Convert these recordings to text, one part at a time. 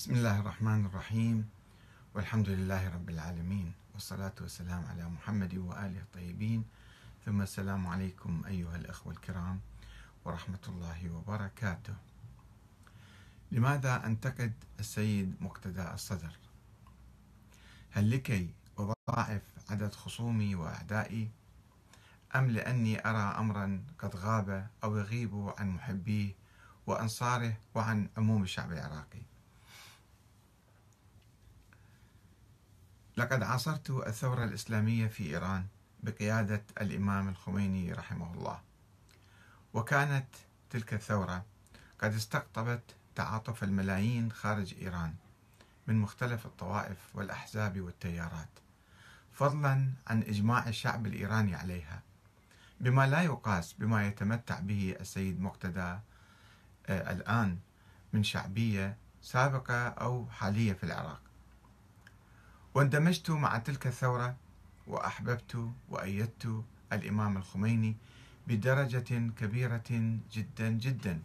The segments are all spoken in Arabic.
بسم الله الرحمن الرحيم. والحمد لله رب العالمين. والصلاة والسلام على محمد وآله الطيبين. ثم السلام عليكم أيها الأخوة الكرام ورحمة الله وبركاته. لماذا أنتقد السيد مقتدى الصدر؟ هل لكي أضاعف عدد خصومي وأعدائي؟ أم لأني أرى أمرا قد غاب أو يغيب عن محبيه وأنصاره وعن عموم الشعب العراقي؟ لقد عاصرت الثورة الإسلامية في إيران بقيادة الإمام الخميني رحمه الله. وكانت تلك الثورة قد استقطبت تعاطف الملايين خارج إيران من مختلف الطوائف والأحزاب والتيارات فضلا عن إجماع الشعب الإيراني عليها بما لا يقاس بما يتمتع به السيد مقتدى آه، الآن من شعبية سابقة أو حالية في العراق. واندمجت مع تلك الثورة وأحببت وأيدت الإمام الخميني بدرجة كبيرة جدا جدا.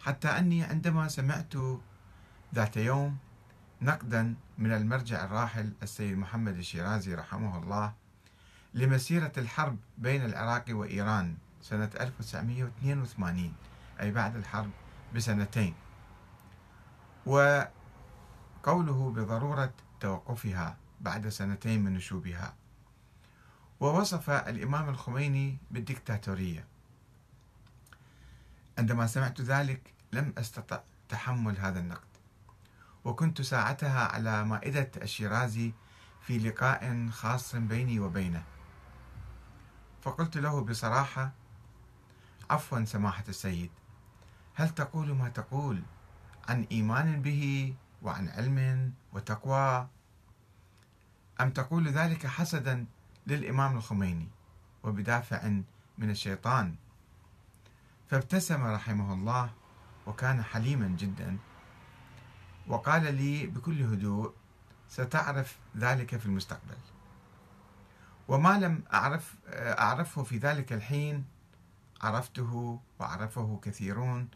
حتى أني عندما سمعت ذات يوم نقدا من المرجع الراحل السيد محمد الشيرازي رحمه الله لمسيرة الحرب بين العراق وإيران سنة 1982 أي بعد الحرب بسنتين. وقوله بضرورة توقفها بعد سنتين من نشوبها. ووصف الإمام الخميني بالدكتاتورية. عندما سمعت ذلك لم أستطع تحمل هذا النقد وكنت ساعتها على مائدة الشيرازي في لقاء خاص بيني وبينه. فقلت له بصراحة عفوا سماحة السيد هل تقول ما تقول عن إيمان به وعن علم وتقوى. أم تقول ذلك حسدا للإمام الخميني وبدافع من الشيطان؟ فابتسم رحمه الله وكان حليما جدا. وقال لي بكل هدوء ستعرف ذلك في المستقبل. وما لم أعرف أعرفه في ذلك الحين عرفته وعرفه كثيرون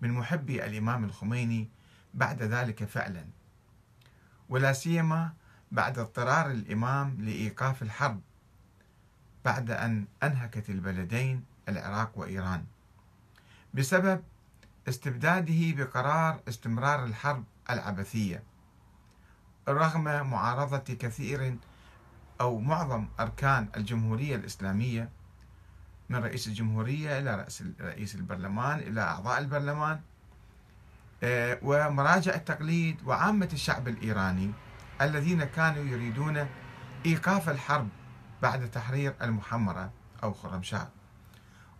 من محبي الإمام الخميني بعد ذلك فعلا ولا سيما بعد اضطرار الإمام لإيقاف الحرب بعد أن أنهكت البلدين العراق وإيران بسبب استبداده بقرار استمرار الحرب العبثية رغم معارضة كثير أو معظم أركان الجمهورية الإسلامية من رئيس الجمهورية إلى رئيس البرلمان إلى أعضاء البرلمان ومراجع التقليد وعامة الشعب الإيراني الذين كانوا يريدون إيقاف الحرب بعد تحرير المحمرة أو خرمشاه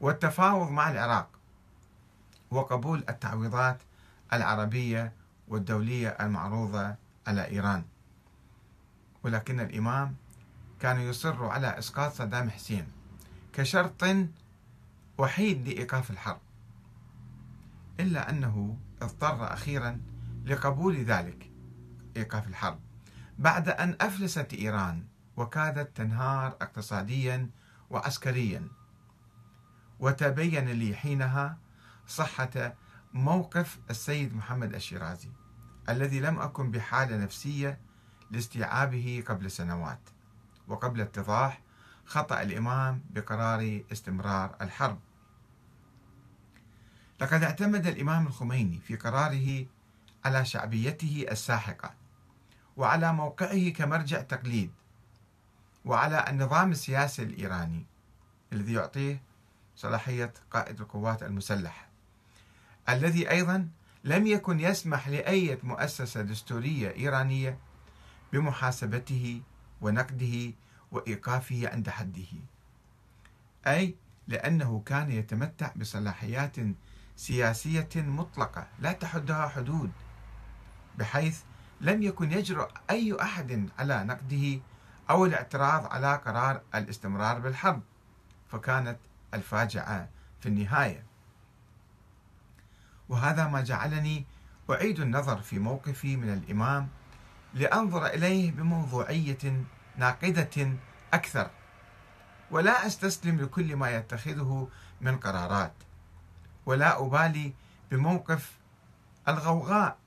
والتفاوض مع العراق وقبول التعويضات العربية والدولية المعروضة على إيران. ولكن الإمام كان يصر على إسقاط صدام حسين كشرط وحيد لإيقاف الحرب إلا أنه اضطر أخيرا لقبول ذلك. إيقاف الحرب. بعد أن أفلست إيران وكادت تنهار اقتصاديا وعسكريا. وتبين لي حينها صحة موقف السيد محمد الشيرازي الذي لم أكن بحالة نفسية لاستيعابه قبل سنوات وقبل اتضاح خطأ الإمام بقرار استمرار الحرب. لقد اعتمد الإمام الخميني في قراره على شعبيته الساحقة وعلى موقعه كمرجع تقليد وعلى النظام السياسي الإيراني الذي يعطيه صلاحية قائد القوات المسلحة الذي أيضا لم يكن يسمح لأي مؤسسة دستورية إيرانية بمحاسبته ونقده وإيقافه عند حده أي لأنه كان يتمتع بصلاحيات سياسية مطلقة لا تحدها حدود بحيث لم يكن يجرؤ أي أحد على نقده أو الاعتراض على قرار الاستمرار بالحرب فكانت الفاجعة في النهاية. وهذا ما جعلني أعيد النظر في موقفي من الإمام لأنظر إليه بموضوعية ناقدة أكثر ولا أستسلم لكل ما يتخذه من قرارات. ولا أبالي بموقف الغوغاء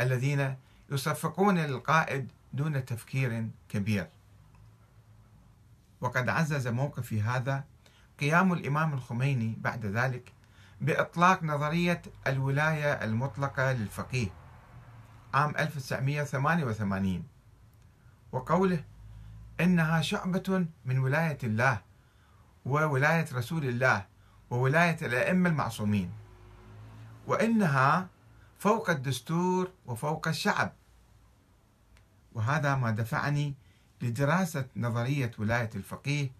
الذين يصفقون للقائد دون تفكير كبير. وقد عزز موقفي هذا قيام الإمام الخميني بعد ذلك بإطلاق نظرية الولاية المطلقة للفقيه عام 1988 وقوله إنها شعبة من ولاية الله وولاية رسول الله وولاية الأئمة المعصومين وإنها فوق الدستور وفوق الشعب. وهذا ما دفعني لدراسة نظرية ولاية الفقيه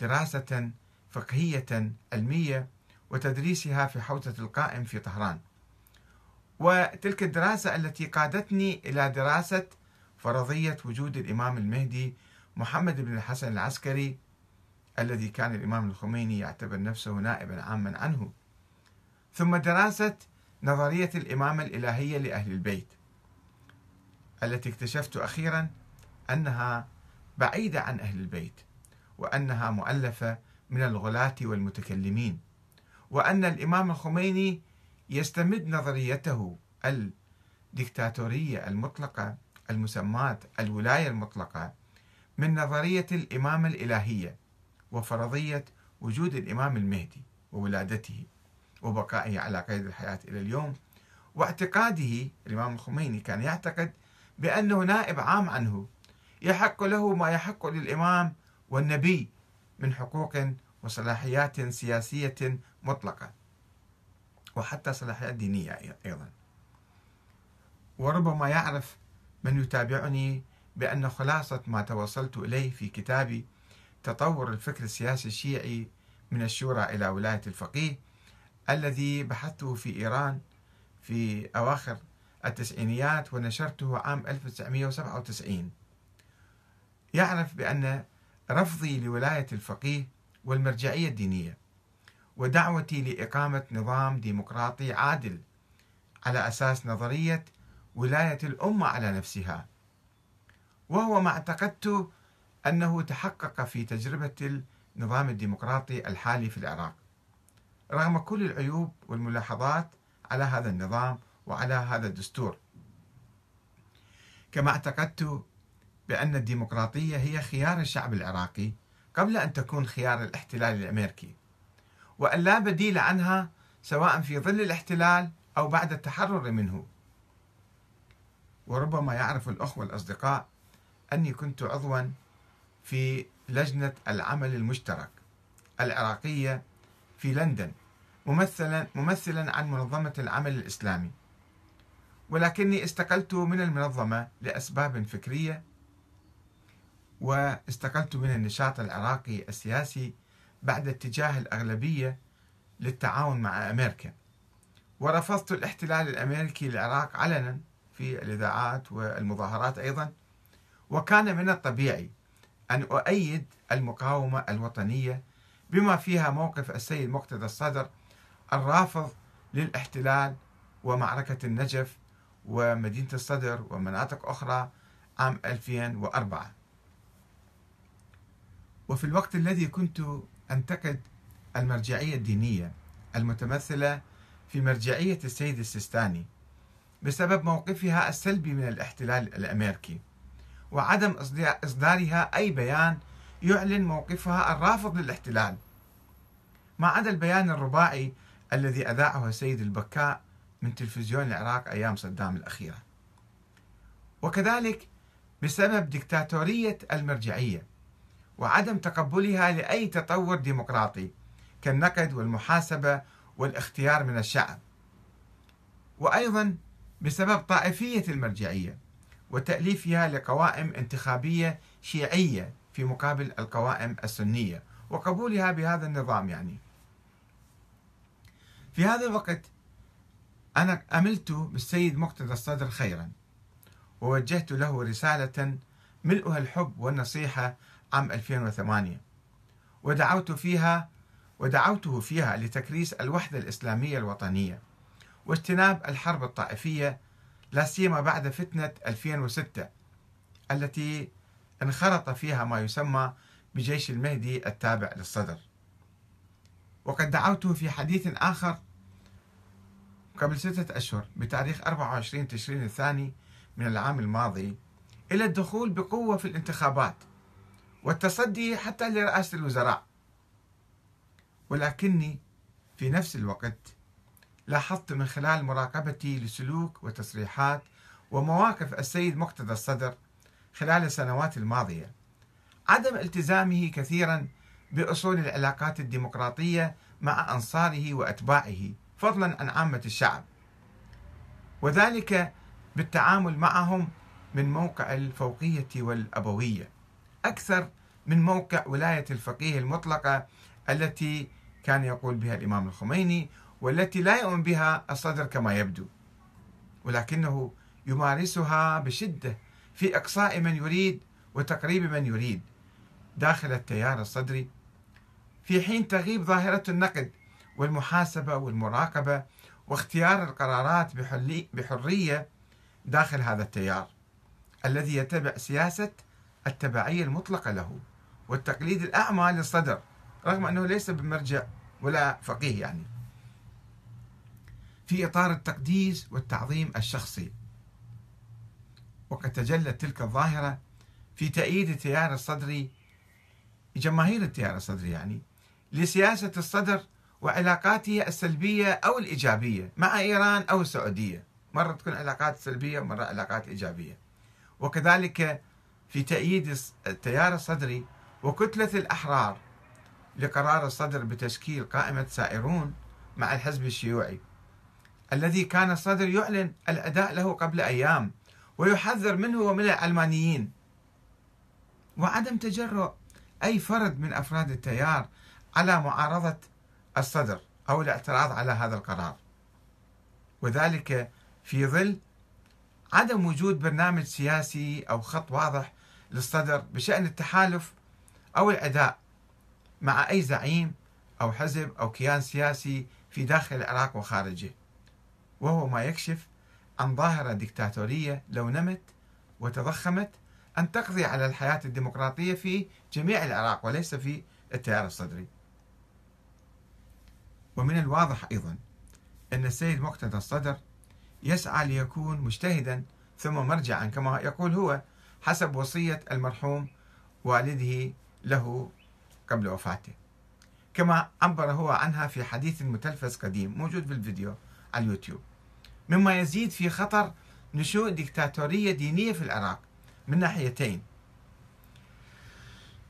دراسة فقهية علمية وتدريسها في حوزة القائم في طهران. وتلك الدراسة التي قادتني إلى دراسة فرضية وجود الإمام المهدي محمد بن الحسن العسكري الذي كان الإمام الخميني يعتبر نفسه نائبا عاما عنه. ثم دراسة نظرية الإمامة الإلهية لأهل البيت التي اكتشفت أخيرا أنها بعيدة عن أهل البيت وأنها مؤلفة من الغلاة والمتكلمين وأن الإمام الخميني يستمد نظريته الدكتاتورية المطلقة المسماة الولاية المطلقة من نظرية الإمامة الإلهية. وفرضية وجود الإمام المهدي وولادته وبقائه على قيد الحياة إلى اليوم واعتقاده الإمام الخميني كان يعتقد بأنه نائب عام عنه يحق له ما يحق للإمام والنبي من حقوق وصلاحيات سياسية مطلقة وحتى صلاحيات دينية أيضا. وربما يعرف من يتابعني بأن خلاصة ما توصلت إليه في كتابي تطور الفكر السياسي الشيعي من الشورى إلى ولاية الفقيه الذي بحثته في إيران في أواخر التسعينيات ونشرته عام 1997 يعرف بأن رفضي لولاية الفقيه والمرجعية الدينية ودعوتي لإقامة نظام ديمقراطي عادل على أساس نظرية ولاية الأمة على نفسها. وهو ما اعتقدت أنه تحقق في تجربة النظام الديمقراطي الحالي في العراق. رغم كل العيوب والملاحظات على هذا النظام وعلى هذا الدستور. كما اعتقدت بأن الديمقراطية هي خيار الشعب العراقي قبل أن تكون خيار الاحتلال الأمريكي. وأن لا بديل عنها سواء في ظل الاحتلال أو بعد التحرر منه. وربما يعرف الأخوة الأصدقاء أني كنت عضوا في لجنة العمل المشترك العراقية في لندن ممثلا ممثلا عن منظمة العمل الإسلامي. ولكني استقلت من المنظمة لأسباب فكرية واستقلت من النشاط العراقي السياسي بعد اتجاه الأغلبية للتعاون مع أمريكا. ورفضت الاحتلال الأمريكي للعراق علنا في الإذاعات والمظاهرات أيضا وكان من الطبيعي أن أؤيد المقاومة الوطنية بما فيها موقف السيد مقتدى الصدر الرافض للاحتلال ومعركة النجف ومدينة الصدر ومناطق أخرى عام 2004 وفي الوقت الذي كنت أنتقد المرجعية الدينية المتمثلة في مرجعية السيد السيستاني بسبب موقفها السلبي من الاحتلال الأمريكي. وعدم إصدارها أي بيان يعلن موقفها الرافض للاحتلال. ما عدا البيان الرباعي الذي أذاعه السيد البكاء من تلفزيون العراق أيام صدام الأخيرة. وكذلك بسبب دكتاتورية المرجعية وعدم تقبلها لأي تطور ديمقراطي كالنقد والمحاسبة والاختيار من الشعب. وأيضا بسبب طائفية المرجعية وتأليفها لقوائم انتخابية شيعية في مقابل القوائم السنية وقبولها بهذا النظام يعني. في هذا الوقت أنا أملت بالسيد مقتدى الصدر خيرا ووجهت له رسالة ملؤها الحب والنصيحة عام 2008 ودعوت فيها ودعوته فيها لتكريس الوحدة الإسلامية الوطنية واجتناب الحرب الطائفية لا سيما بعد فتنة 2006 التي انخرط فيها ما يسمى بجيش المهدي التابع للصدر. وقد دعوته في حديث آخر قبل ستة أشهر بتاريخ 24 تشرين الثاني من العام الماضي إلى الدخول بقوة في الانتخابات والتصدي حتى لرئاسة الوزراء. ولكني في نفس الوقت لاحظت من خلال مراقبتي لسلوك وتصريحات ومواقف السيد مقتدى الصدر خلال السنوات الماضية عدم التزامه كثيرا بأصول العلاقات الديمقراطية مع أنصاره وأتباعه فضلا عن عامة الشعب. وذلك بالتعامل معهم من موقع الفوقية والأبوية أكثر من موقع ولاية الفقيه المطلقة التي كان يقول بها الإمام الخميني والتي لا يؤمن بها الصدر كما يبدو ولكنه يمارسها بشدة في إقصاء من يريد وتقريب من يريد داخل التيار الصدري في حين تغيب ظاهرة النقد والمحاسبة والمراقبة واختيار القرارات بحرية داخل هذا التيار الذي يتبع سياسة التبعية المطلقة له والتقليد الأعمى للصدر رغم أنه ليس بمرجع ولا فقيه يعني. في إطار التقديس والتعظيم الشخصي. وقد تجلت تلك الظاهرة في تأييد التيار الصدري جماهير التيار الصدري يعني لسياسة الصدر وعلاقاته السلبية أو الإيجابية مع إيران أو السعودية. مرة تكون علاقات سلبية ومرة علاقات إيجابية. وكذلك في تأييد التيار الصدري وكتلة الأحرار لقرار الصدر بتشكيل قائمة سائرون مع الحزب الشيوعي. الذي كان الصدر يعلن الأداء له قبل أيام ويحذر منه ومن العلمانيين وعدم تجرؤ أي فرد من أفراد التيار على معارضة الصدر أو الاعتراض على هذا القرار. وذلك في ظل عدم وجود برنامج سياسي أو خط واضح للصدر بشأن التحالف أو الأداء مع أي زعيم أو حزب أو كيان سياسي في داخل العراق وخارجه. وهو ما يكشف عن ظاهرة ديكتاتورية لو نمت وتضخمت أن تقضي على الحياة الديمقراطية في جميع العراق وليس في التيار الصدري. ومن الواضح أيضا أن السيد مقتدى الصدر يسعى ليكون مجتهدا ثم مرجعا كما يقول هو حسب وصية المرحوم والده له قبل وفاته. كما عبر هو عنها في حديث متلفز قديم موجود في الفيديو على اليوتيوب. مما يزيد في خطر نشوء ديكتاتورية دينية في العراق من ناحيتين.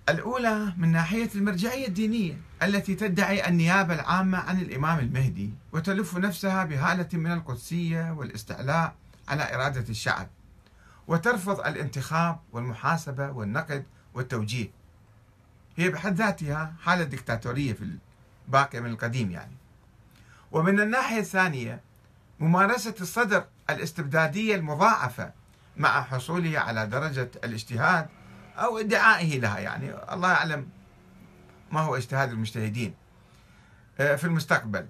الأولى من ناحية المرجعية الدينية التي تدعي النيابة العامة عن الإمام المهدي وتلف نفسها بهالة من القدسية والاستعلاء على إرادة الشعب وترفض الانتخاب والمحاسبة والنقد والتوجيه. هي بحد ذاتها حالة ديكتاتورية في الباقي من القديم يعني. ومن الناحية الثانية ممارسة الصدر الاستبدادية المضاعفة مع حصوله على درجة الاجتهاد أو ادعائه لها. يعني الله يعلم ما هو اجتهاد المجتهدين آه، في المستقبل.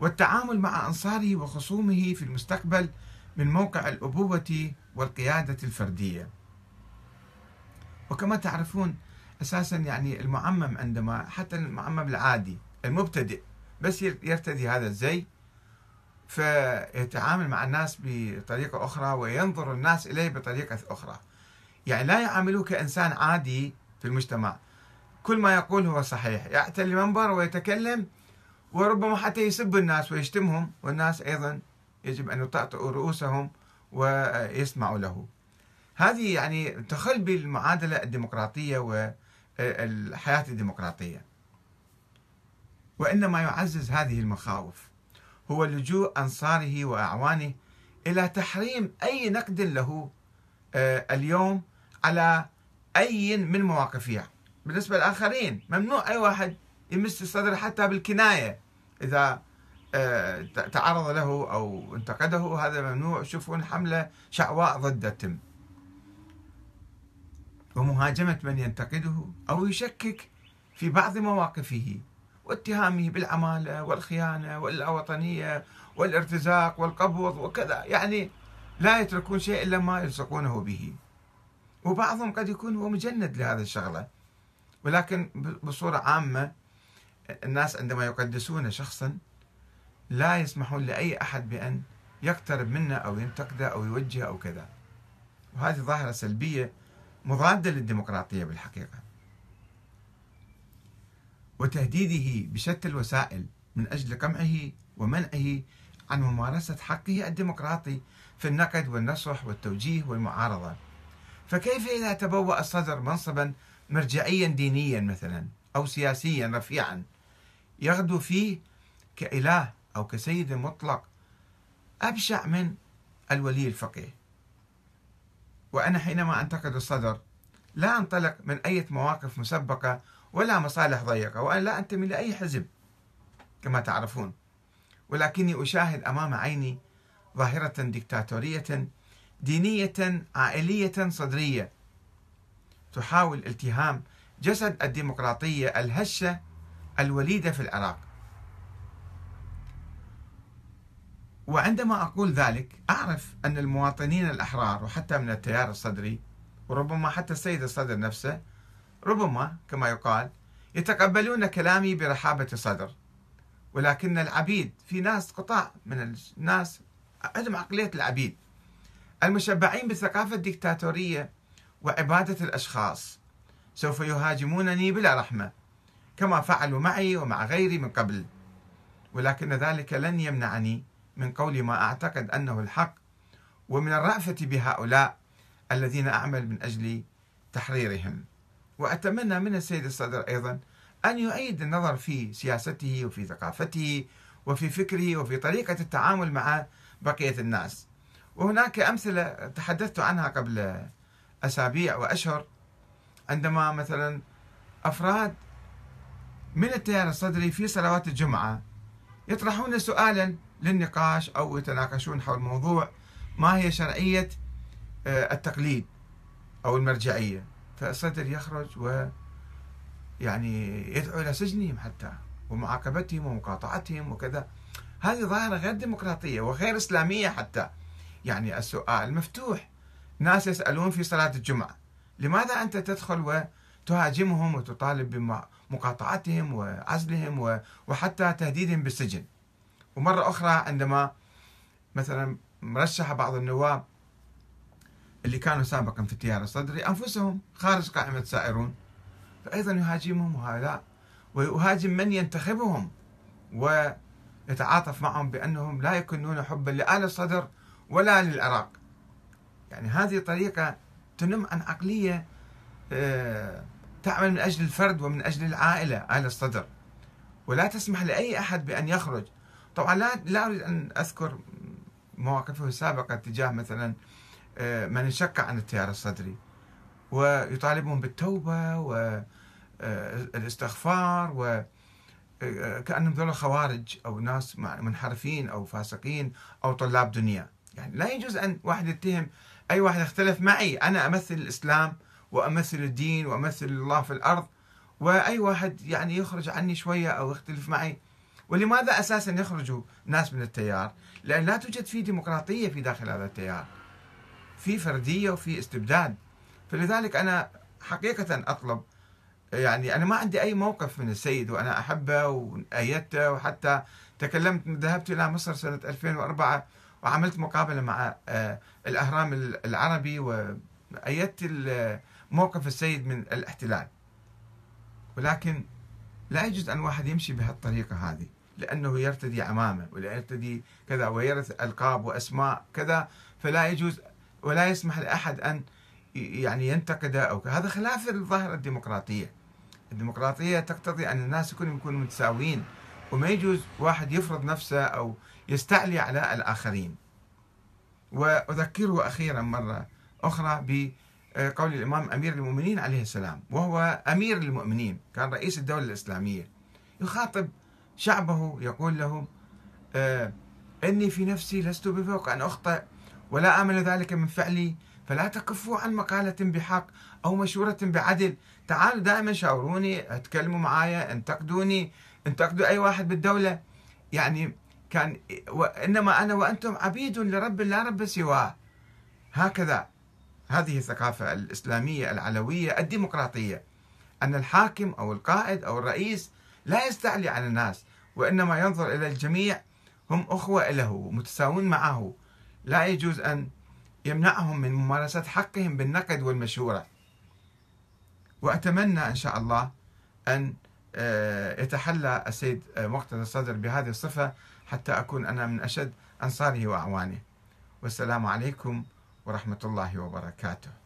والتعامل مع أنصاره وخصومه في المستقبل من موقع الأبوة والقيادة الفردية. وكما تعرفون أساسا يعني المعمم عندما حتى المعمم العادي المبتدئ بس يرتدي هذا الزي فيتعامل مع الناس بطريقة أخرى وينظر الناس إليه بطريقة أخرى. يعني لا يعاملوه كإنسان عادي في المجتمع. كل ما يقول هو صحيح. يأتي المنبر ويتكلم وربما حتى يسب الناس ويشتمهم والناس أيضا يجب أن يطأطئوا رؤوسهم ويسمعوا له. هذه يعني تخل بالمعادلة الديمقراطية والحياة الديمقراطية. وإنما يعزز هذه المخاوف. هو لجوء أنصاره وأعوانه إلى تحريم أي نقد له آه، اليوم على أي من مواقفها. بالنسبة للآخرين ممنوع أي واحد يمس الصدر حتى بالكناية. إذا آه، تعرض له أو انتقده هذا ممنوع. شوفون حملة شعواء ضد تم ومهاجمة من ينتقده أو يشكك في بعض مواقفه. واتهامه بالعمالة والخيانة والوطنية والارتزاق والقبض وكذا. يعني لا يتركون شيء إلا ما يلصقونه به. وبعضهم قد يكون هو مجند لهذا الشغلة. ولكن بصورة عامة الناس عندما يقدسون شخصا لا يسمحون لأي أحد بأن يقترب منه أو ينتقده أو يوجهه أو كذا. وهذه ظاهرة سلبية مضادة للديمقراطية بالحقيقة. وتهديده بشتى الوسائل من أجل قمعه ومنعه عن ممارسة حقه الديمقراطي في النقد والنصح والتوجيه والمعارضة. فكيف إذا تبوأ الصدر منصبا مرجعيا دينيا مثلا أو سياسيا رفيعا يغدو فيه كإله أو كسيد مطلق أبشع من الولي الفقيه. وأنا حينما أنتقد الصدر لا أنطلق من أي مواقف مسبقة ولا مصالح ضيقة وأنا لا أنتمي لأي حزب كما تعرفون. ولكني أشاهد أمام عيني ظاهرة ديكتاتورية دينية عائلية صدرية تحاول التهام جسد الديمقراطية الهشة الوليدة في العراق. وعندما أقول ذلك أعرف أن المواطنين الأحرار وحتى من التيار الصدري وربما حتى السيد الصدر نفسه ربما كما يقال يتقبلون كلامي برحابة صدر. ولكن العبيد في ناس قطاع من الناس عندهم عقلية العبيد. المشبعين بالثقافة الدكتاتورية وعبادة الأشخاص. سوف يهاجمونني بلا رحمة كما فعلوا معي ومع غيري من قبل. ولكن ذلك لن يمنعني من قول ما أعتقد أنه الحق. ومن الرأفة بهؤلاء الذين أعمل من أجل تحريرهم. وأتمنى من السيد الصدر أيضا أن يعيد النظر في سياسته وفي ثقافته وفي فكره وفي طريقة التعامل مع بقية الناس. وهناك أمثلة تحدثت عنها قبل أسابيع وأشهر. عندما مثلا أفراد من التيار الصدري في صلوات الجمعة يطرحون سؤالا للنقاش أو يتناقشون حول موضوع ما هي شرعية آه، التقليد أو المرجعية. فالصدر يخرج و يعني يدعو إلى سجنهم حتى ومعاقبتهم ومقاطعتهم وكذا. هذه ظاهرة غير ديمقراطية وغير إسلامية حتى. يعني السؤال مفتوح. ناس يسألون في صلاة الجمعة لماذا أنت تدخل وتهاجمهم وتطالب بمقاطعتهم وعزلهم وحتى تهديدهم بالسجن؟ ومرة أخرى عندما مثلا مرشح بعض النواب اللي كانوا سابقا في التيار الصدري أنفسهم خارج قائمة سائرون فأيضا يهاجمهم هؤلاء ويهاجم من ينتخبهم ويتعاطف معهم بأنهم لا يكونون حبا لآل الصدر ولا للعراق. يعني هذه طريقة تنم عن عقلية آه، تعمل من أجل الفرد ومن أجل العائلة آل الصدر. ولا تسمح لأي أحد بأن يخرج. طبعا لا لا أريد أن أذكر مواقفه السابقة تجاه مثلا من انشق عن التيار الصدري. ويطالبهم بالتوبة والاستغفار آه، و كأنهم ذولا خوارج أو ناس منحرفين أو فاسقين أو طلاب دنيا. يعني لا يجوز أن واحد يتهم أي واحد اختلف معي. أنا أمثل الإسلام وأمثل الدين وأمثل الله في الأرض. وأي واحد يعني يخرج عني شوية أو يختلف معي. ولماذا أساسا يخرجوا ناس من التيار؟ لأن لا توجد في ديمقراطية في داخل هذا التيار. في فردية وفي استبداد. فلذلك أنا حقيقة أطلب يعني أنا ما عندي أي موقف من السيد وأنا أحبه وأيدته وحتى تكلمت ذهبت إلى مصر سنة 2004 وعملت مقابلة مع آه، الأهرام العربي وأيدت موقف السيد من الاحتلال. ولكن لا يجوز أن واحد يمشي بهالطريقة هذه لأنه يرتدي عمامة ولا يرتدي كذا ويرث ألقاب وأسماء كذا فلا يجوز ولا يسمح لأحد أن يعني ينتقده أو هذا خلاف الظاهرة الديمقراطية. الديمقراطية تقتضي أن الناس كلهم يكونوا متساويين وما يجوز واحد يفرض نفسه أو يستعلي على الآخرين. وأذكره أخيرا مرة أخرى بقول الإمام أمير المؤمنين عليه السلام وهو أمير المؤمنين كان رئيس الدولة الإسلامية. يخاطب شعبه يقول لهم آه، إني في نفسي لست بفوق أن أخطئ ولا آمل ذلك من فعلي فلا تكفوا عن مقالة بحق أو مشورة بعدل. تعالوا دائما شاوروني اتكلموا معايا انتقدوني انتقدوا أي واحد بالدولة. يعني كان إنما أنا وأنتم عبيد لرب لا رب سواه. هكذا. هذه الثقافة الإسلامية العلوية الديمقراطية. أن الحاكم أو القائد أو الرئيس لا يستعلي على الناس وإنما ينظر إلى الجميع. هم أخوة له متساوون معه. لا يجوز أن يمنعهم من ممارسة حقهم بالنقد والمشورة. وأتمنى إن شاء الله أن آه، يتحلى السيد مقتدى الصدر بهذه الصفة حتى أكون أنا من أشد أنصاره وأعوانه. والسلام عليكم ورحمة الله وبركاته.